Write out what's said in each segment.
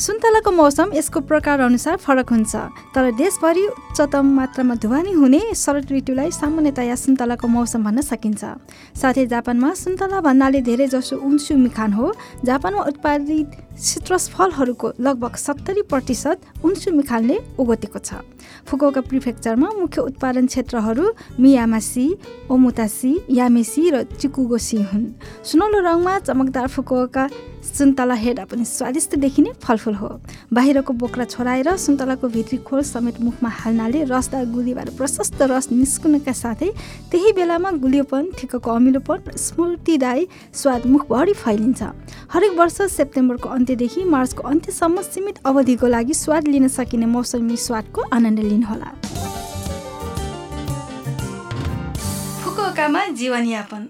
सुन्तलाको मौसम यसको प्रकार अनुसार फरक हुन्छ। तर देशभरि उच्चतम मात्रामा ढुवानी हुने शरद ऋतुलाई सामान्यतया सुन्तलाको मौसम भन्न सकिन्छ। साथै जापानमा सुन्तला भन्नाले धेरै जसो उन्सु मिखान हो। जापानमा उत्पादित सिट्रस फलहरूको लगभग सत्तरी प्रतिशत उन्सु मिखानले ओगटेको छ। फुकोका प्रिफेक्चरमा मुख्य उत्पादन क्षेत्रहरू मियामासी ओमुतासी यामेसी र चिकुगोसी हुन्। सुनौलो रङमा चमकदार फुकोका सुन्तला हेर्दा पनि स्वादिष्ट देखिने फलफुल हो। बाहिरको बोक्रा छोडाएर सुन्तलाको भित्री खोल समेत मुखमा हाल्नाले रसदार गुलीबाट प्रशस्त रस निस्कुनका साथै त्यही बेलामा गुलियोपन ठिक्कको अमिलोपन स्मृतिदायी स्वाद मुखभरि फैलिन्छ। हरेक वर्ष सेप्टेम्बरको अन्त्यदेखि मार्चको अन्त्यसम्म सीमित अवधिको लागि स्वाद लिन सकिने मौसमी स्वादको आनन्द लिनुहोला। जीवनयापन।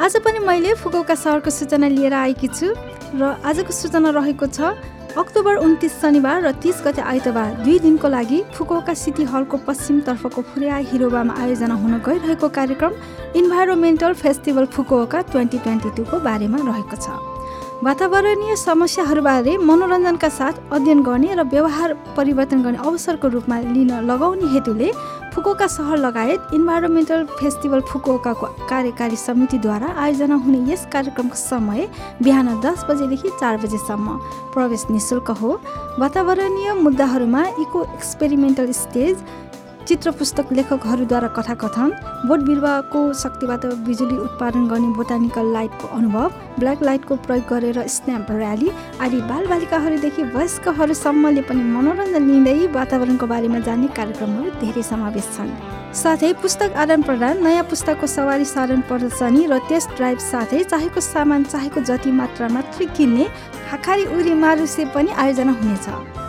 आज पनि मैले फुकौका सहरको सूचना लिएर आएकी छु र आजको सूचना रहेको छ अक्टोबर उन्तिस शनिबार र तिस गते आइतबार दुई दिनको लागि फुकौका सिटी हलको पश्चिमतर्फको फुरिया हिरोबामा आयोजना हुन गइरहेको कार्यक्रम environmental festival Fukuoka twenty twenty टूको बारेमा रहेको छ। वातावरणीय समस्याहरूबारे मनोरञ्जनका साथ अध्ययन गर्ने र व्यवहार परिवर्तन गर्ने अवसरको रूपमा लिन लगाउने हेतुले फुकोका सहर लगायत इन्भाइरोमेन्टल फेस्टिभल फुकुओकाको कार्यकारी समितिद्वारा आयोजना हुने यस कार्यक्रमको समय बिहान दस बजेदेखि चार बजेसम्म प्रवेश निशुल्क हो। वातावरणीय मुद्दाहरूमा इको एक्सपेरिमेन्टल स्टेज चित्र पुस्तक लेखकहरूद्वारा कथाकथन बोट बिरुवाको शक्तिबाट बिजुली उत्पादन गर्ने बोटानिकल लाइटको अनुभव ब्ल्याक लाइटको प्रयोग गरेर स्न्याप र्याली आदि बालबालिकाहरूदेखि वयस्कहरूसम्मले पनि मनोरञ्जन लिँदै वातावरणको बारेमा जान्ने कार्यक्रमहरू धेरै समावेश छन्। साथै पुस्तक आदान प्रदान नयाँ पुस्तकको सवारी साधन प्रदर्शनी र टेस्ट ड्राइभ साथै चाहेको सामान चाहेको जति मात्रा मात्रै किन्ने खाखारी उरी मारुसे पनि आयोजना हुनेछ।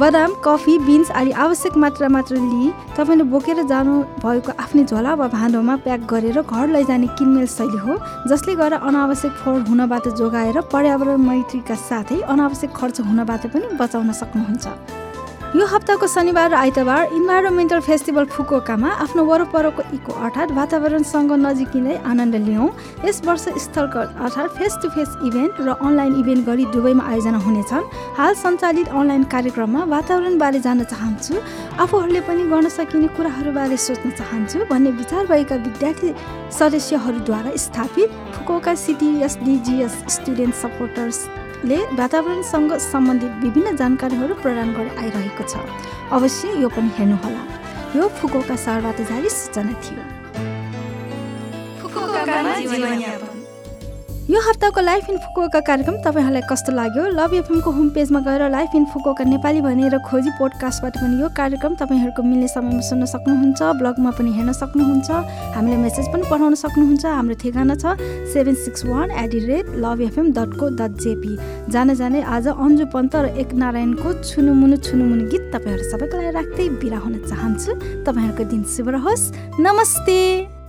बदाम कफी बिन्स आदि आवश्यक मात्रा मात्र लिई तपाईँले बोकेर जानु भएको आफ्नै झोला वा भाँडोमा प्याक गरेर घर लैजाने किनमेल शैली हो जसले गर्दा अनावश्यक फोहोर हुनबाट जोगाएर पर्यावरण मैत्रीका साथै अनावश्यक खर्च हुनबाट पनि बचाउन सक्नुहुन्छ। यो हप्ताको शनिबार र आइतबार इन्भाइरोमेन्टल फेस्टिभल फुकोकामा आफ्नो वरपरको इको अर्थात् वातावरणसँग नजिकिँदै आनन्द लियौँ। यस वर्ष स्थलगत अर्थात् फेस टु फेस इभेन्ट र अनलाइन इभेन्ट गरी दुवैमा आयोजना हुनेछन्। हाल सञ्चालित अनलाइन कार्यक्रममा वातावरणबारे जान्न चाहन्छु आफूहरूले पनि गर्न सकिने कुराहरूबारे सोच्न चाहन्छु भन्ने विचार भएका विद्यार्थी सदस्यहरूद्वारा स्थापित Fukuoka city SDGs student supporters ले वातावरणसँग सम्बन्धित विभिन्न जानकारीहरू प्रदान गरेर आइरहेको छ। अवश्य यो पनि हेर्नुहोला। यो फुकोका सहरबाट जारी सूचना थियो। यो हप्ताको लाइफ इन फुकोका कार्यक्रम तपाईँहरूलाई कस्तो लाग्यो? लभ एफएमको होम पेजमा गएर लाइफ इन फुकोका नेपाली भनेर खोजी पोडकास्टबाट पनि यो कार्यक्रम तपाईँहरूको मिल्ने समयमा सुन्न सक्नुहुन्छ ब्लगमा पनि हेर्न सक्नुहुन्छ हामीले मेसेज पनि पठाउन सक्नुहुन्छ। हाम्रो ठेगाना छ seven six one at the rate love FM dot co dot JP जाने जाने आज अन्जु पन्त र एक नारायणको छुनुमुनु छुनुमुनु गीत तपाईँहरू सबैको लागि राख्दै बिरा हुन चाहन्छु। तपाईँहरूको दिन शुभ रहोस्। नमस्ते!